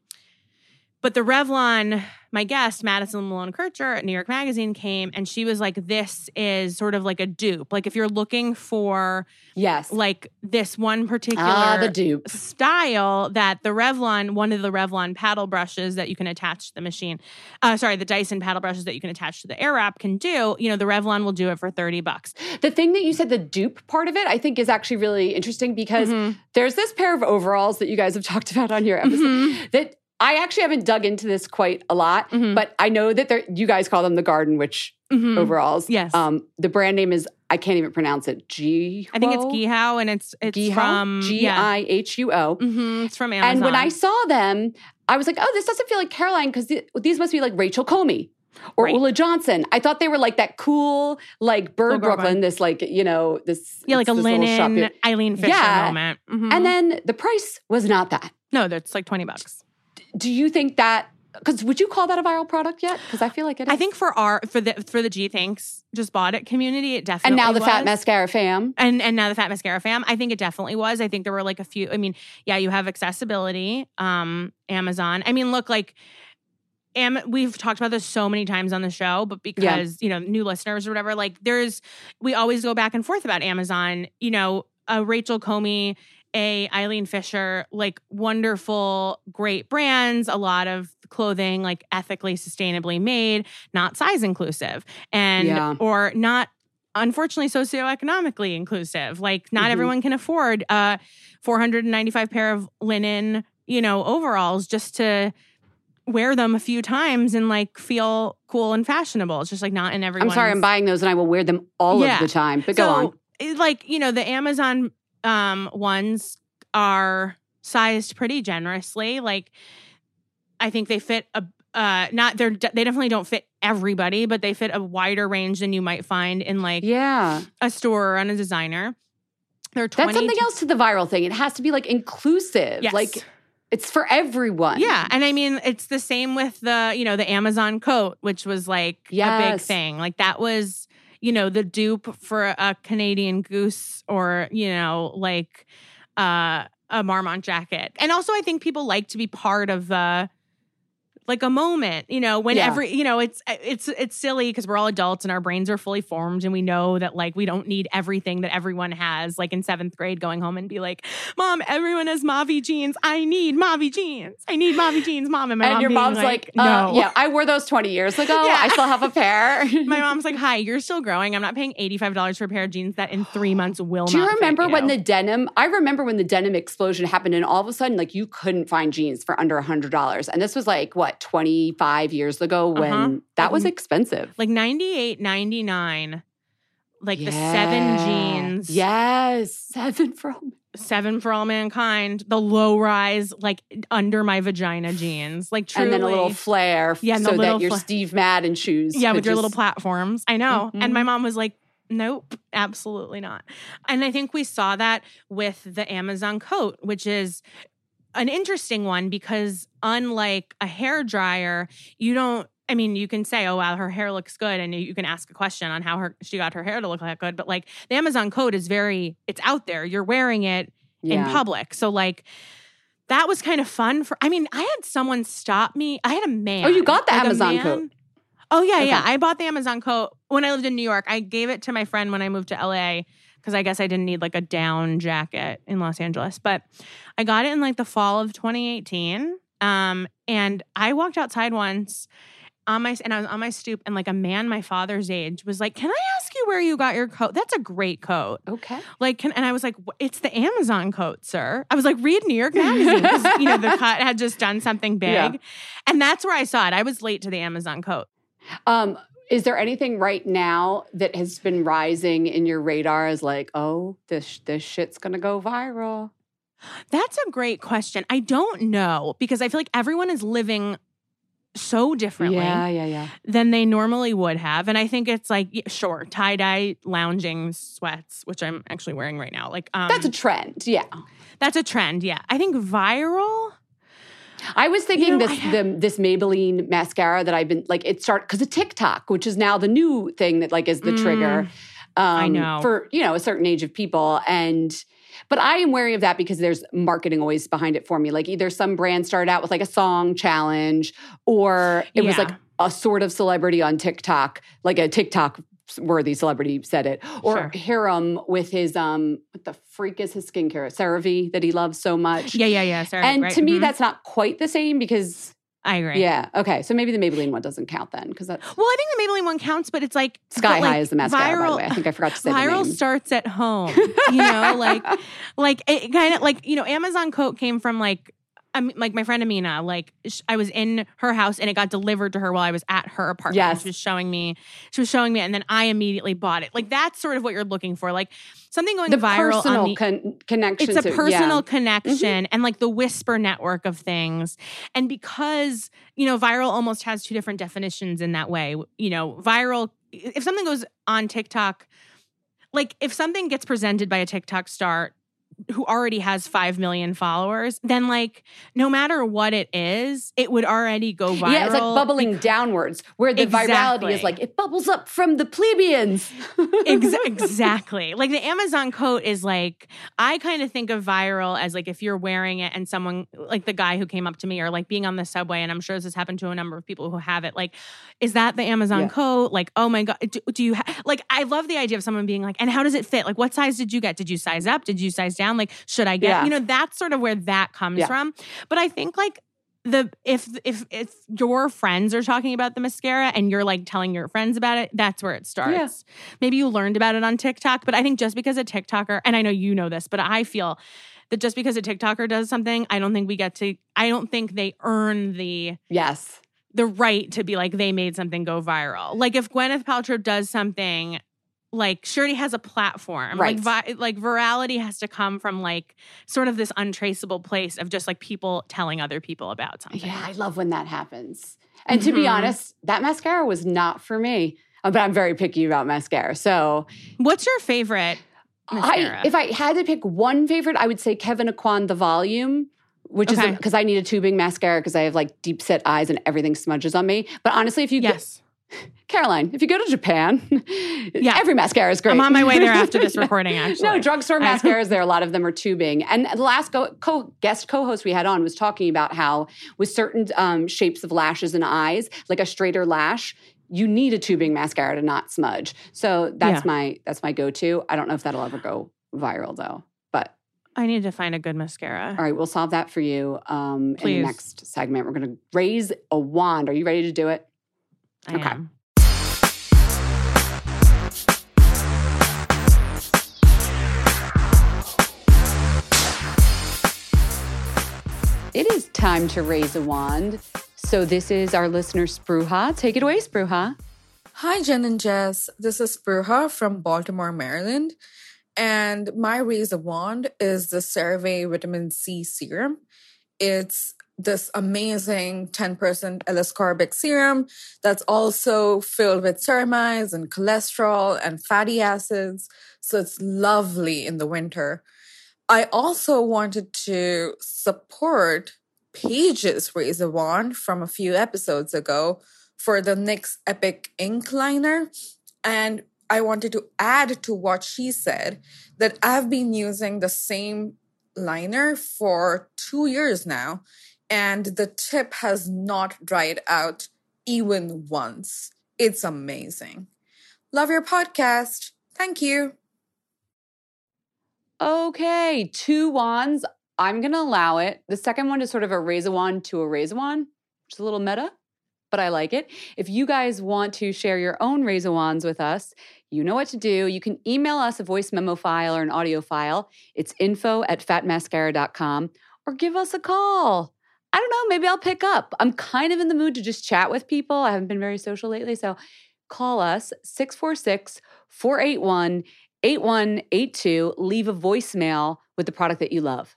S2: but the Revlon, my guest Madison Malone Kircher at New York Magazine came, and she was like, "This is sort of like a dupe. Like if you're looking for
S1: yes,
S2: like this one particular
S1: ah, the dupe.
S2: style that the Revlon, one of the Revlon paddle brushes that you can attach to the machine, uh, sorry, the Dyson paddle brushes that you can attach to the air Airwrap can do, you know, the Revlon will do it for 30 bucks.
S1: The thing that you said, the dupe part of it, I think is actually really interesting because
S2: Mhm.
S1: there's this pair of overalls that you guys have talked about on your episode
S2: Mhm.
S1: that I actually haven't dug into this quite a lot,
S2: Mhm.
S1: but I know that they're, you guys call them the Garden Witch
S2: Mhm.
S1: overalls.
S2: Yes.
S1: Um, the brand name is I can't even pronounce it. G.
S2: I think it's Gihao and it's it's from
S1: G I H U O.
S2: Mhm, It's from Amazon.
S1: And when I saw them, I was like, oh, this doesn't feel like Caroline because these must be like Rachel Comey or
S2: Right.
S1: Ulla Johnson. I thought they were like that cool, like Bird
S2: girl
S1: Brooklyn, this like, you know, this.
S2: yeah, like a
S1: this little shop
S2: linen. Eileen Fisher
S1: Yeah.
S2: moment. Mhm.
S1: And then the price was not that.
S2: no, that's like 20 bucks.
S1: Do you think that, because would you call that a viral product yet? Because I feel like it is.
S2: I think for our for the for the Gee Thanks just bought it community, it definitely
S1: and now the Fat. Mascara fam.
S2: and and now the fat mascara fam i think it definitely was i think there were like a few i mean yeah you have accessibility um amazon i mean look like Am, we've talked about this so many times on the show, but because you know new listeners or whatever, like there's we always go back and forth about Amazon. You know, a Rachel Comey, a Eileen Fisher, like wonderful, great brands. A lot of clothing like ethically, sustainably made, not size inclusive, and
S1: Yeah.
S2: or not unfortunately socioeconomically inclusive. Like not
S1: Mhm.
S2: everyone can afford a 495 pair of linen, you know, overalls just to wear them a few times and like feel cool and fashionable. It's just like not in
S1: everyone.
S2: I'm
S1: sorry, I'm buying those and I will wear them all
S2: Yeah.
S1: of the time. But go on.
S2: Like, you know, the Amazon um ones are sized pretty generously. Like I think they fit a uh not they're they definitely don't fit everybody, but they fit a wider range than you might find in like
S1: Yeah.
S2: a store or on a designer. They're 20
S1: That's something else to the viral thing. It has to be like inclusive.
S2: Yes.
S1: Like it's for everyone.
S2: Yeah, and I mean it's the same with the you know the Amazon coat, which was like a big thing. Like that was you know the dupe for a Canadian Goose or you know like uh, a Marmont jacket. And also, I think people like to be part of the like a moment, you know, when
S1: Yeah.
S2: every, you know, it's it's it's silly because we're all adults and our brains are fully formed and we know that like we don't need everything that everyone has. Like in seventh grade, going home and be like, "Mom, everyone has Mavi jeans. I need Mavi jeans. I need Mavi jeans, Mom." And my
S1: and
S2: mom
S1: your mom's like, uh,
S2: "No."
S1: yeah, I wore those 20 years ago.
S2: Yeah.
S1: I still have a pair.
S2: My mom's like, "Hi, you're still growing. I'm not paying eighty five dollars for a pair of jeans that in three months will
S1: Do you
S2: not." fit
S1: remember when
S2: you."
S1: the denim? I remember when the denim explosion happened, and all of a sudden, like you couldn't find jeans for under a hundred dollars, and this was like what twenty five years ago when
S2: Uh-huh.
S1: that was
S2: Mhm.
S1: expensive.
S2: like 98, 99, like the seven
S1: Yeah.
S2: jeans,
S1: Yes, seven from.
S2: seven for all mankind, the low rise, like under my vagina jeans, like truly.
S1: And then a little flare,
S2: Yeah, and
S1: so
S2: little
S1: that your
S2: fla-
S1: Steve Madden shoes.
S2: yeah, with your little platforms. I know. And
S1: Mhm.
S2: my mom was like, nope, absolutely not. And I think we saw that with the Amazon coat, which is an interesting one because unlike a hair dryer, you don't I mean, you can say, "Oh wow, her hair looks good," and you can ask a question on how her she got her hair to look that good. But like the Amazon coat is very, it's out there. You're wearing it in public. So like that was kind of fun for I mean, I had someone stop me. I had a man.
S1: Oh, you got the
S2: like
S1: Amazon coat.
S2: Oh yeah, yeah. I bought the Amazon coat when I lived in New York. I gave it to my friend when I moved to LA because I guess I didn't need like a down jacket in Los Angeles. But I got it in like the fall of 2018. Um, and I walked outside once on my and I was on my stoop, and like a man my father's age was like, "Can I ask you where you got your coat? That's a great coat."
S1: Okay.
S2: Like, can, and I was like, "It's the Amazon coat, sir." I was like, "Read New York Magazine." you know the cut had just done something big,
S1: Yeah.
S2: and that's where I saw it. I was late to the Amazon coat.
S1: Um, is there anything right now that has been rising in your radar as like, oh, this this shit's gonna go viral?
S2: That's a great question. I don't know because I feel like everyone is living so differently
S1: Yeah, yeah, yeah.
S2: than they normally would have. And I think it's like, sure, tie dye lounging sweats, which I'm actually wearing right now. Like, um,
S1: That's a trend. Yeah.
S2: that's a trend. Yeah. I think viral.
S1: I was thinking
S2: know,
S1: this the, this Maybelline mascara that I've been like it start because of TikTok, which is now the new thing that like is the trigger. Um,
S2: I know.
S1: for you know a certain age of people and. But I am wary of that because there's marketing always behind it for me. Like either some brand started out with like a song challenge, or it was like a sort of celebrity on TikTok, like a TikTok worthy celebrity said it, or
S2: Sure.
S1: Hyram with his um, what the freak is his skincare, CeraVe that he loves so much.
S2: Yeah, yeah, yeah. Sorry.
S1: And
S2: right,
S1: to me,
S2: mhm.
S1: that's not quite the same because,
S2: I agree.
S1: yeah, okay. So maybe the Maybelline one doesn't count then because that's
S2: Well, I think the Maybelline one counts, but it's like
S1: Sky
S2: like,
S1: High is the mascara, by the way. I think I forgot to say the
S2: viral starts at home you know like like it kind of like you know amazon coat came from like I mean, like my friend Amina, like sh- I was in her house and it got delivered to her while I was at her apartment.
S1: Yes.
S2: She was showing me, she was showing me, and then I immediately bought it. Like that's sort of what you're looking for, like something going
S1: the
S2: viral
S1: personal
S2: on the
S1: con- connection.
S2: it's a
S1: to-
S2: personal
S1: yeah.
S2: connection and like the whisper network of things and because you know viral almost has two different definitions in that way you know viral if something goes on tiktok like if something gets presented by a tiktok star who already has 5 million followers then like no matter what it is it would already go viral
S1: Yeah, it's like bubbling downwards, where the virality is like it bubbles up from the plebeians.
S2: Ex- exactly. Like the Amazon coat is like, I kind of think of viral as like if you're wearing it and someone, like the guy who came up to me or like being on the subway, and I'm sure this has happened to a number of people who have it. Like, is that the Amazon
S1: Yeah.
S2: coat? Like, oh my God, do, do you ha-? like, I love the idea of someone being like, and how does it fit? Like, what size did you get? Did you size up? Did you size down? Like, should I get,
S1: Yeah.
S2: you know, that's sort of where that comes
S1: Yeah.
S2: from. But I think like, the if if if your friends are talking about the mascara and you're like telling your friends about it, that's where it starts. Maybe you learned about it on TikTok, but I think just because a TikToker, and I know you know this, but I feel that just because a TikToker does something, I don't think we get to I don't think they earn the
S1: yes.
S2: the right to be like they made something go viral. Like if Gwyneth Paltrow does something like Shirley has a platform.
S1: Right.
S2: Like vi- like virality has to come from like sort of this untraceable place of just like people telling other people about something.
S1: Yeah, I love when that happens. And to be
S2: Mhm.
S1: honest, that mascara was not for me. Uh, But I'm very picky about mascara. So
S2: What's your favorite mascara?
S1: I, if I had to pick one favorite, I would say Kevyn Aucoin The Volume, which
S2: Okay.
S1: is because I need a tubing mascara because I have like deep set eyes and everything smudges on me. But honestly, if you get
S2: yes.
S1: Caroline, if you go to Japan,
S2: Yeah.
S1: every mascara is great.
S2: I'm on my way there after this recording, actually.
S1: No, drugstore
S2: I-
S1: mascaras there, a lot of them are tubing. And the last go, co, guest co host we had on was talking about how, with certain um, shapes of lashes and eyes, like a straighter lash, you need a tubing mascara to not smudge. So that's
S2: Yeah.
S1: my that's my go to. I don't know if that'll ever go viral though. But
S2: I need to find a good mascara.
S1: all right, we'll solve that for you um, in the
S2: Please.
S1: next segment. We're going to raise a wand. Are you ready to do it?
S2: I
S1: okay.
S2: am.
S1: It is time to raise a wand. So this is our listener Spruha. Take it away, Spruha.
S3: Hi, Jen and Jess. This is Spruha from Baltimore, Maryland. And my raise a wand is the CeraVe Vitamin C Serum. It's this amazing 10% L-ascorbic serum that's also filled with ceramides and cholesterol and fatty acids. So it's lovely in the winter. I also wanted to support Paige's Raise Wand from a few episodes ago for the NYX Epic Ink Liner. And I wanted to add to what she said that I've been using the same liner for two years now, and the tip has not dried out even once. It's amazing. Love your podcast. Thank you.
S1: Okay, two wands. I'm going to allow it. The second one is sort of a raise a wand to a raise a wand, which is a little meta, but I like it. If you guys want to share your own raise a wands with us, you know what to do. You can email us a voice memo file or an audio file. It's info at fatmascara.com or give us a call. I don't know, maybe I'll pick up. I'm kind of in the mood to just chat with people. I haven't been very social lately. So call us 646 481 8182. Leave a voicemail with the product that you love.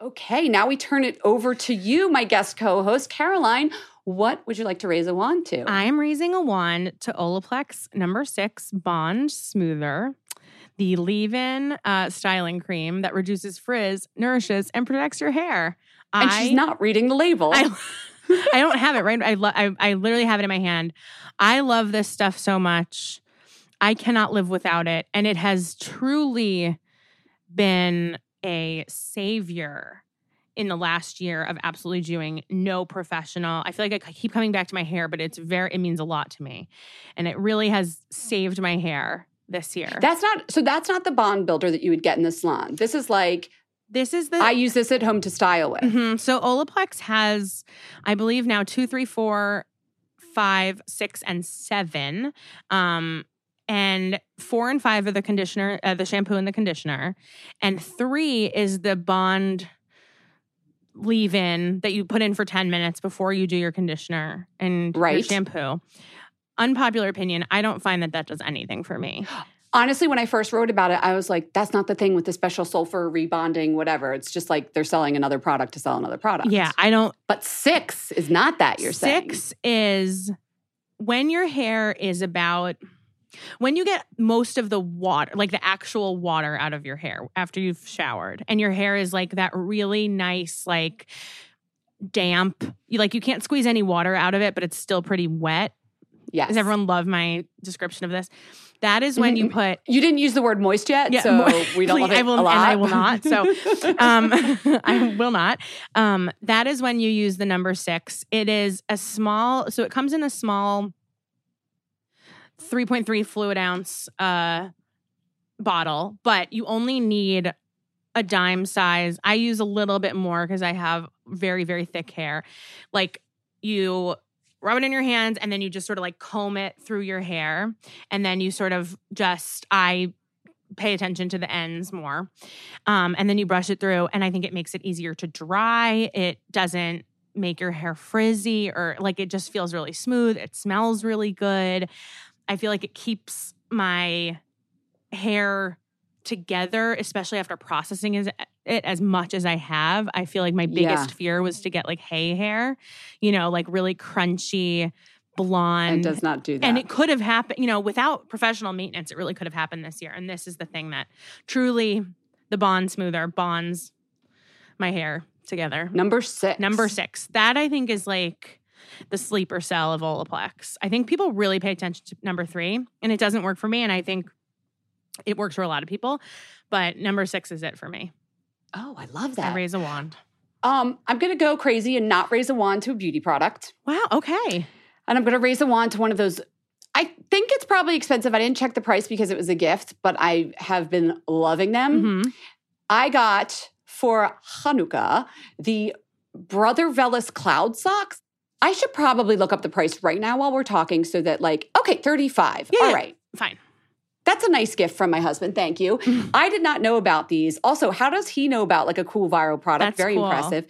S1: Okay, now we turn it over to you, my guest co host, Caroline. What would you like to raise a wand to?
S2: I'm raising a wand to Olaplex number six Bond Smoother, the leave in uh, styling cream that reduces frizz, nourishes, and protects your hair.
S1: And
S2: I,
S1: she's not reading the label.
S2: I, I don't have it right. I, lo- I I literally have it in my hand. I love this stuff so much. I cannot live without it, and it has truly been a savior in the last year of absolutely doing no professional. I feel like I keep coming back to my hair, but it's very it means a lot to me, and it really has saved my hair this year.
S1: that's not so that's not the bond builder that you would get in the salon. This is like
S2: this is the
S1: I use this at home to style with.
S2: Mhm. So Olaplex has, I believe now two, three, four, five, six, and seven. Um, and four and five are the conditioner, uh, the shampoo and the conditioner, and three is the bond leave in that you put in for 10 minutes before you do your conditioner and your shampoo. Unpopular opinion, I don't find that that does anything for me.
S1: Honestly, when I first wrote about it, I was like, that's not the thing with the special sulfur rebonding, whatever. It's just like they're selling another product to sell another product.
S2: Yeah, I don't
S1: But six is not that you're saying.
S2: Six is when your hair is about when you get most of the water, like the actual water out of your hair after you've showered, and your hair is like that really nice, like damp. You like you can't squeeze any water out of it, but it's still pretty wet.
S1: Yes.
S2: Does everyone love my description of this? That is when you put
S1: You didn't use the word moist yet, so
S2: mo-
S1: we don't love it
S2: I will,
S1: a lot.
S2: And I will not. So um, I will not. Um, that is when you use the number six. It is a small, so it comes in a small 3.3 fluid ounce uh, bottle, but you only need a dime size. I use a little bit more because I have very, very thick hair. Like you rub it in your hands and then you just sort of like comb it through your hair. And then you sort of just, I pay attention to the ends more. Um, and then you brush it through. And I think it makes it easier to dry. It doesn't make your hair frizzy or like it just feels really smooth. It smells really good. I feel like it keeps my hair together, especially after processing it as much as I have. I feel like my biggest
S1: Yeah.
S2: fear was to get like hay hair, you know, like really crunchy, blonde.
S1: It does not do that.
S2: And it could have happened, you know, without professional maintenance, it really could have happened this year. And this is the thing that truly the bond smoother bonds my hair together.
S1: Number six.
S2: Number six. That I think is like the sleeper cell of Olaplex. I think people really pay attention to number three, and it doesn't work for me. And I think it works for a lot of people, but number six is it for me.
S1: Oh, I love that.
S2: I raise a wand.
S1: Um, I'm going to go crazy and not raise a wand to a beauty product.
S2: Wow. Okay.
S1: And I'm going to raise a wand to one of those. I think it's probably expensive. I didn't check the price because it was a gift, but I have been loving them.
S2: Mhm.
S1: I got for Hanukkah the Brother Vellies cloud socks. I should probably look up the price right now while we're talking so that, like, okay, 35.
S2: Yeah,
S1: All right.
S2: Fine.
S1: That's a nice gift from my husband. Thank you. I did not know about these. Also, how does he know about like a cool viral product?
S2: That's
S1: Very
S2: cool.
S1: impressive.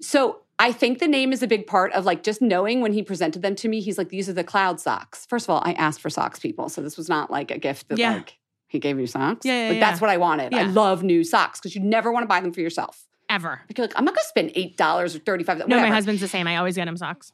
S1: So I think the name is a big part of like just knowing when he presented them to me, he's like, these are the cloud socks. First of all, I asked for socks, people. So this was not like a gift that
S2: Yeah.
S1: like he gave you socks.
S2: Yeah, yeah,
S1: like
S2: yeah.
S1: that's what I wanted. I love new socks because you never want to buy them for yourself.
S2: Ever.
S1: Like, you're like, I'm not gonna spend eight dollars or thirty-five.
S2: No,
S1: whatever.
S2: my husband's the same. I always get him socks.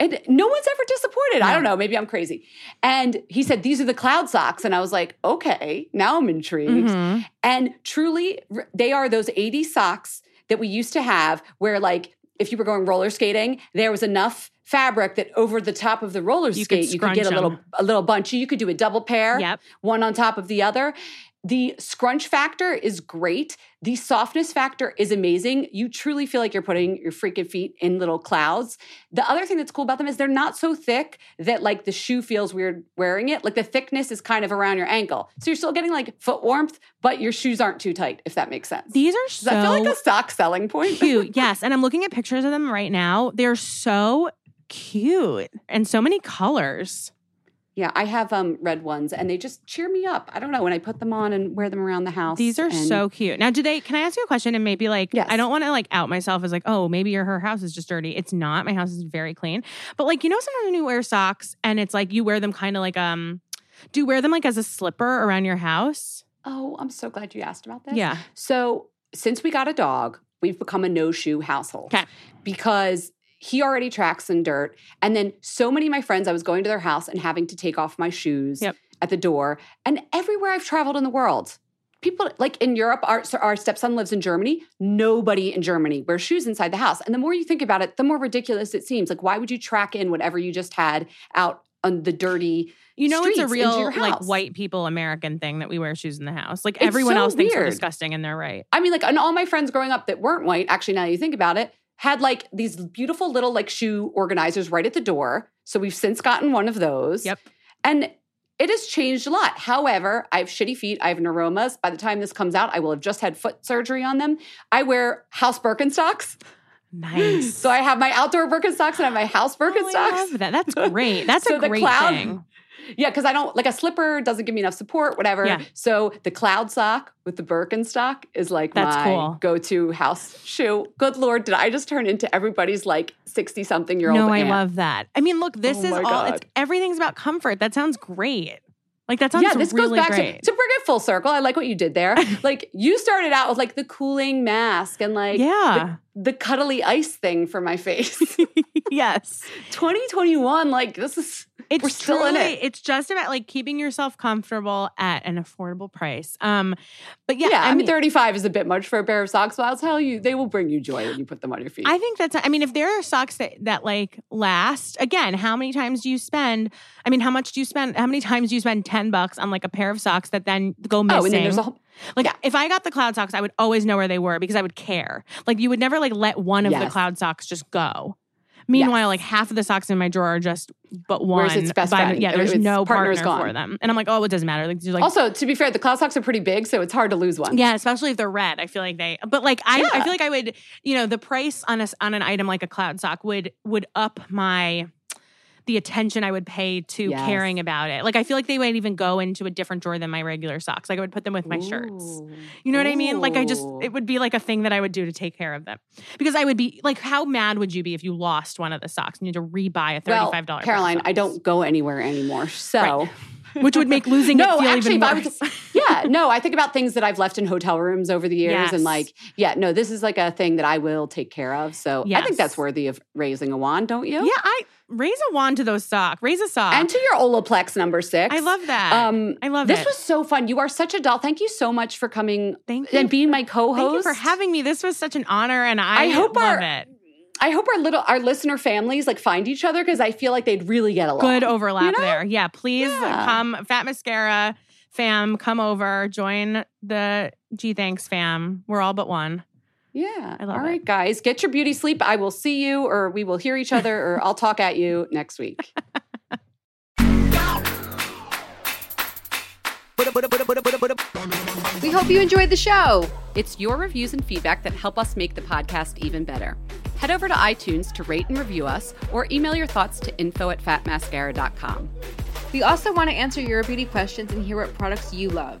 S1: And no one's ever disappointed. I don't know. Maybe I'm crazy. And he said, These are the cloud socks. And I was like, Okay, now I'm intrigued.
S2: Mhm.
S1: And truly, they are those 80 socks that we used to have where, like, if you were going roller skating, there was enough fabric that over the top of the roller
S2: You could
S1: skate, you could get a little a little bunchy. You could do a double pair,
S2: Yep.
S1: one on top of the other. The scrunch factor is great. The softness factor is amazing. You truly feel like you're putting your freaking feet in little clouds. The other thing that's cool about them is they're not so thick that like the shoe feels weird wearing it. Like the thickness is kind of around your ankle. So you're still getting like foot warmth, but your shoes aren't too tight, if that makes sense.
S2: These are so
S1: that feel like a stock selling point?
S2: cute. Yes. And I'm looking at pictures of them right now. They're so cute and so many colors.
S1: Yeah, I have um red ones and they just cheer me up. I don't know when I put them on and wear them around the house.
S2: These are
S1: and-
S2: so cute. Now, do they, can I ask you a question? And maybe like,
S1: Yes.
S2: I don't want to like out myself as like, oh, maybe your, her house is just dirty. It's not. My house is very clean. But like, you know, sometimes when you wear socks and it's like you wear them kind of like, um, do you wear them like as a slipper around your house?
S1: Oh, I'm so glad you asked about this.
S2: Yeah.
S1: So since we got a dog, we've become a no shoe household.
S2: 'Kay.
S1: Because he already tracks in dirt. And then so many of my friends, I was going to their house and having to take off my shoes
S2: Yep.
S1: at the door. And everywhere I've traveled in the world, people like in Europe, our, our stepson lives in Germany. Nobody in Germany wears shoes inside the house. And the more you think about it, the more ridiculous it seems. Like, why would you track in whatever you just had out on the dirty?
S2: You know, it's a real like white people American thing that we wear shoes in the house. Like
S1: It's
S2: everyone
S1: so
S2: else thinks we're disgusting and they're right.
S1: I mean, like, and all my friends growing up that weren't white, actually, now that you think about it, had like these beautiful little like shoe organizers right at the door. So we've since gotten one of those.
S2: Yep.
S1: And it has changed a lot. However, I have shitty feet. I have neuromas. By the time this comes out, I will have just had foot surgery on them. I wear house Birkenstocks.
S2: Nice.
S1: So I have my outdoor Birkenstocks and I have my house
S2: Oh, I
S1: Birkenstocks.
S2: love that. That's great. That's
S1: So
S2: a
S1: the
S2: great
S1: cloud-
S2: thing.
S1: Yeah, because I don't like a slipper doesn't give me enough support, whatever.
S2: Yeah.
S1: So the cloud sock with the Birkenstock is like
S2: That's
S1: my
S2: cool.
S1: go-to house shoe. Good lord, did I just turn into everybody's like 60 something year old?
S2: No, I love that. I mean, look, this
S1: Oh
S2: is
S1: my
S2: all it's everything's about comfort. That sounds great. Like that sounds
S1: yeah, this
S2: really
S1: goes back
S2: great.
S1: to to bring it full circle. I like what you did there. like you started out with like the cooling mask and like
S2: yeah.
S1: the cuddly ice thing for my face.
S2: yes.
S1: 2021, like this is
S2: It's
S1: We're still in it.
S2: It's just about like keeping yourself comfortable at an affordable price. Um, but
S1: yeah.
S2: yeah,
S1: I, mean, 35 is a bit much for a pair of socks, but I'll tell you, they will bring you joy when you put them on your feet.
S2: I think that's. I mean, if there are socks that that like last, again, how many times do you spend? I mean, how much do you spend? How many times do you spend ten bucks on like a pair of socks that then go missing?
S1: oh, and then there's a whole
S2: Like
S1: Yeah.
S2: if I got the cloud socks, I would always know where they were because I would care. Like you would never like let one of the cloud socks just go. Meanwhile,
S1: Yes.
S2: like half of the socks in my drawer are just but one.
S1: Where's its best
S2: by-
S1: friend?
S2: Yeah, there's
S1: Its
S2: no
S1: partner's
S2: partner for them, and I'm like, oh, it doesn't matter. Like, like
S1: Also, to be fair, the cloud socks are pretty big, so it's hard to lose one.
S2: yeah, especially if they're red. I feel like they, but like I, I feel like I would, you know, the price on a on an item like a cloud sock would would up my the attention I would pay to
S1: Yes.
S2: caring about it. Like I feel like they would even go into a different drawer than my regular socks. Like I would put them with my shirts. You know what I mean? Like I just it would be like a thing that I would do to take care of them. Because I would be like how mad would you be if you lost one of the socks and you had to rebuy a $35 pair of
S1: Caroline, I don't go anywhere anymore. So,
S2: which would make losing
S1: no,
S2: it feel
S1: actually,
S2: even
S1: I
S2: worse.
S1: was, yeah, no, I think about things that I've left in hotel rooms over the years,
S2: Yes.
S1: and like, yeah, no, this is like a thing that I will take care of. So, I think that's worthy of raising a wand, don't you?
S2: yeah, I raise a wand to those socks. Raise a sock.
S1: And to your Olaplex number six.
S2: I love that.
S1: Um,
S2: I love
S1: this
S2: it.
S1: was so fun. You are such a doll. Thank you so much for coming
S2: Thank you.
S1: and being my co-host.
S2: Thank you for having me. This was such an honor, and I,
S1: I hope
S2: love
S1: our-
S2: it.
S1: I hope our little our listener families like find each other because I feel like they'd really get along.
S2: Good overlap
S1: You know?
S2: there. Yeah, please
S1: Yeah.
S2: come, Fat Mascara fam, come over, join the Gee Thanks fam. We're all but one.
S1: Yeah.
S2: I love
S1: All
S2: it.
S1: right, guys, get your beauty sleep. I will see you, or we will hear each other, or I'll talk at you next week.
S4: We hope you enjoyed the show.
S1: It's your reviews and feedback that help us make the podcast even better. Head over to iTunes to rate and review us, or email your thoughts to info at fatmascara.com.
S4: We also want to answer your beauty questions and hear what products you love.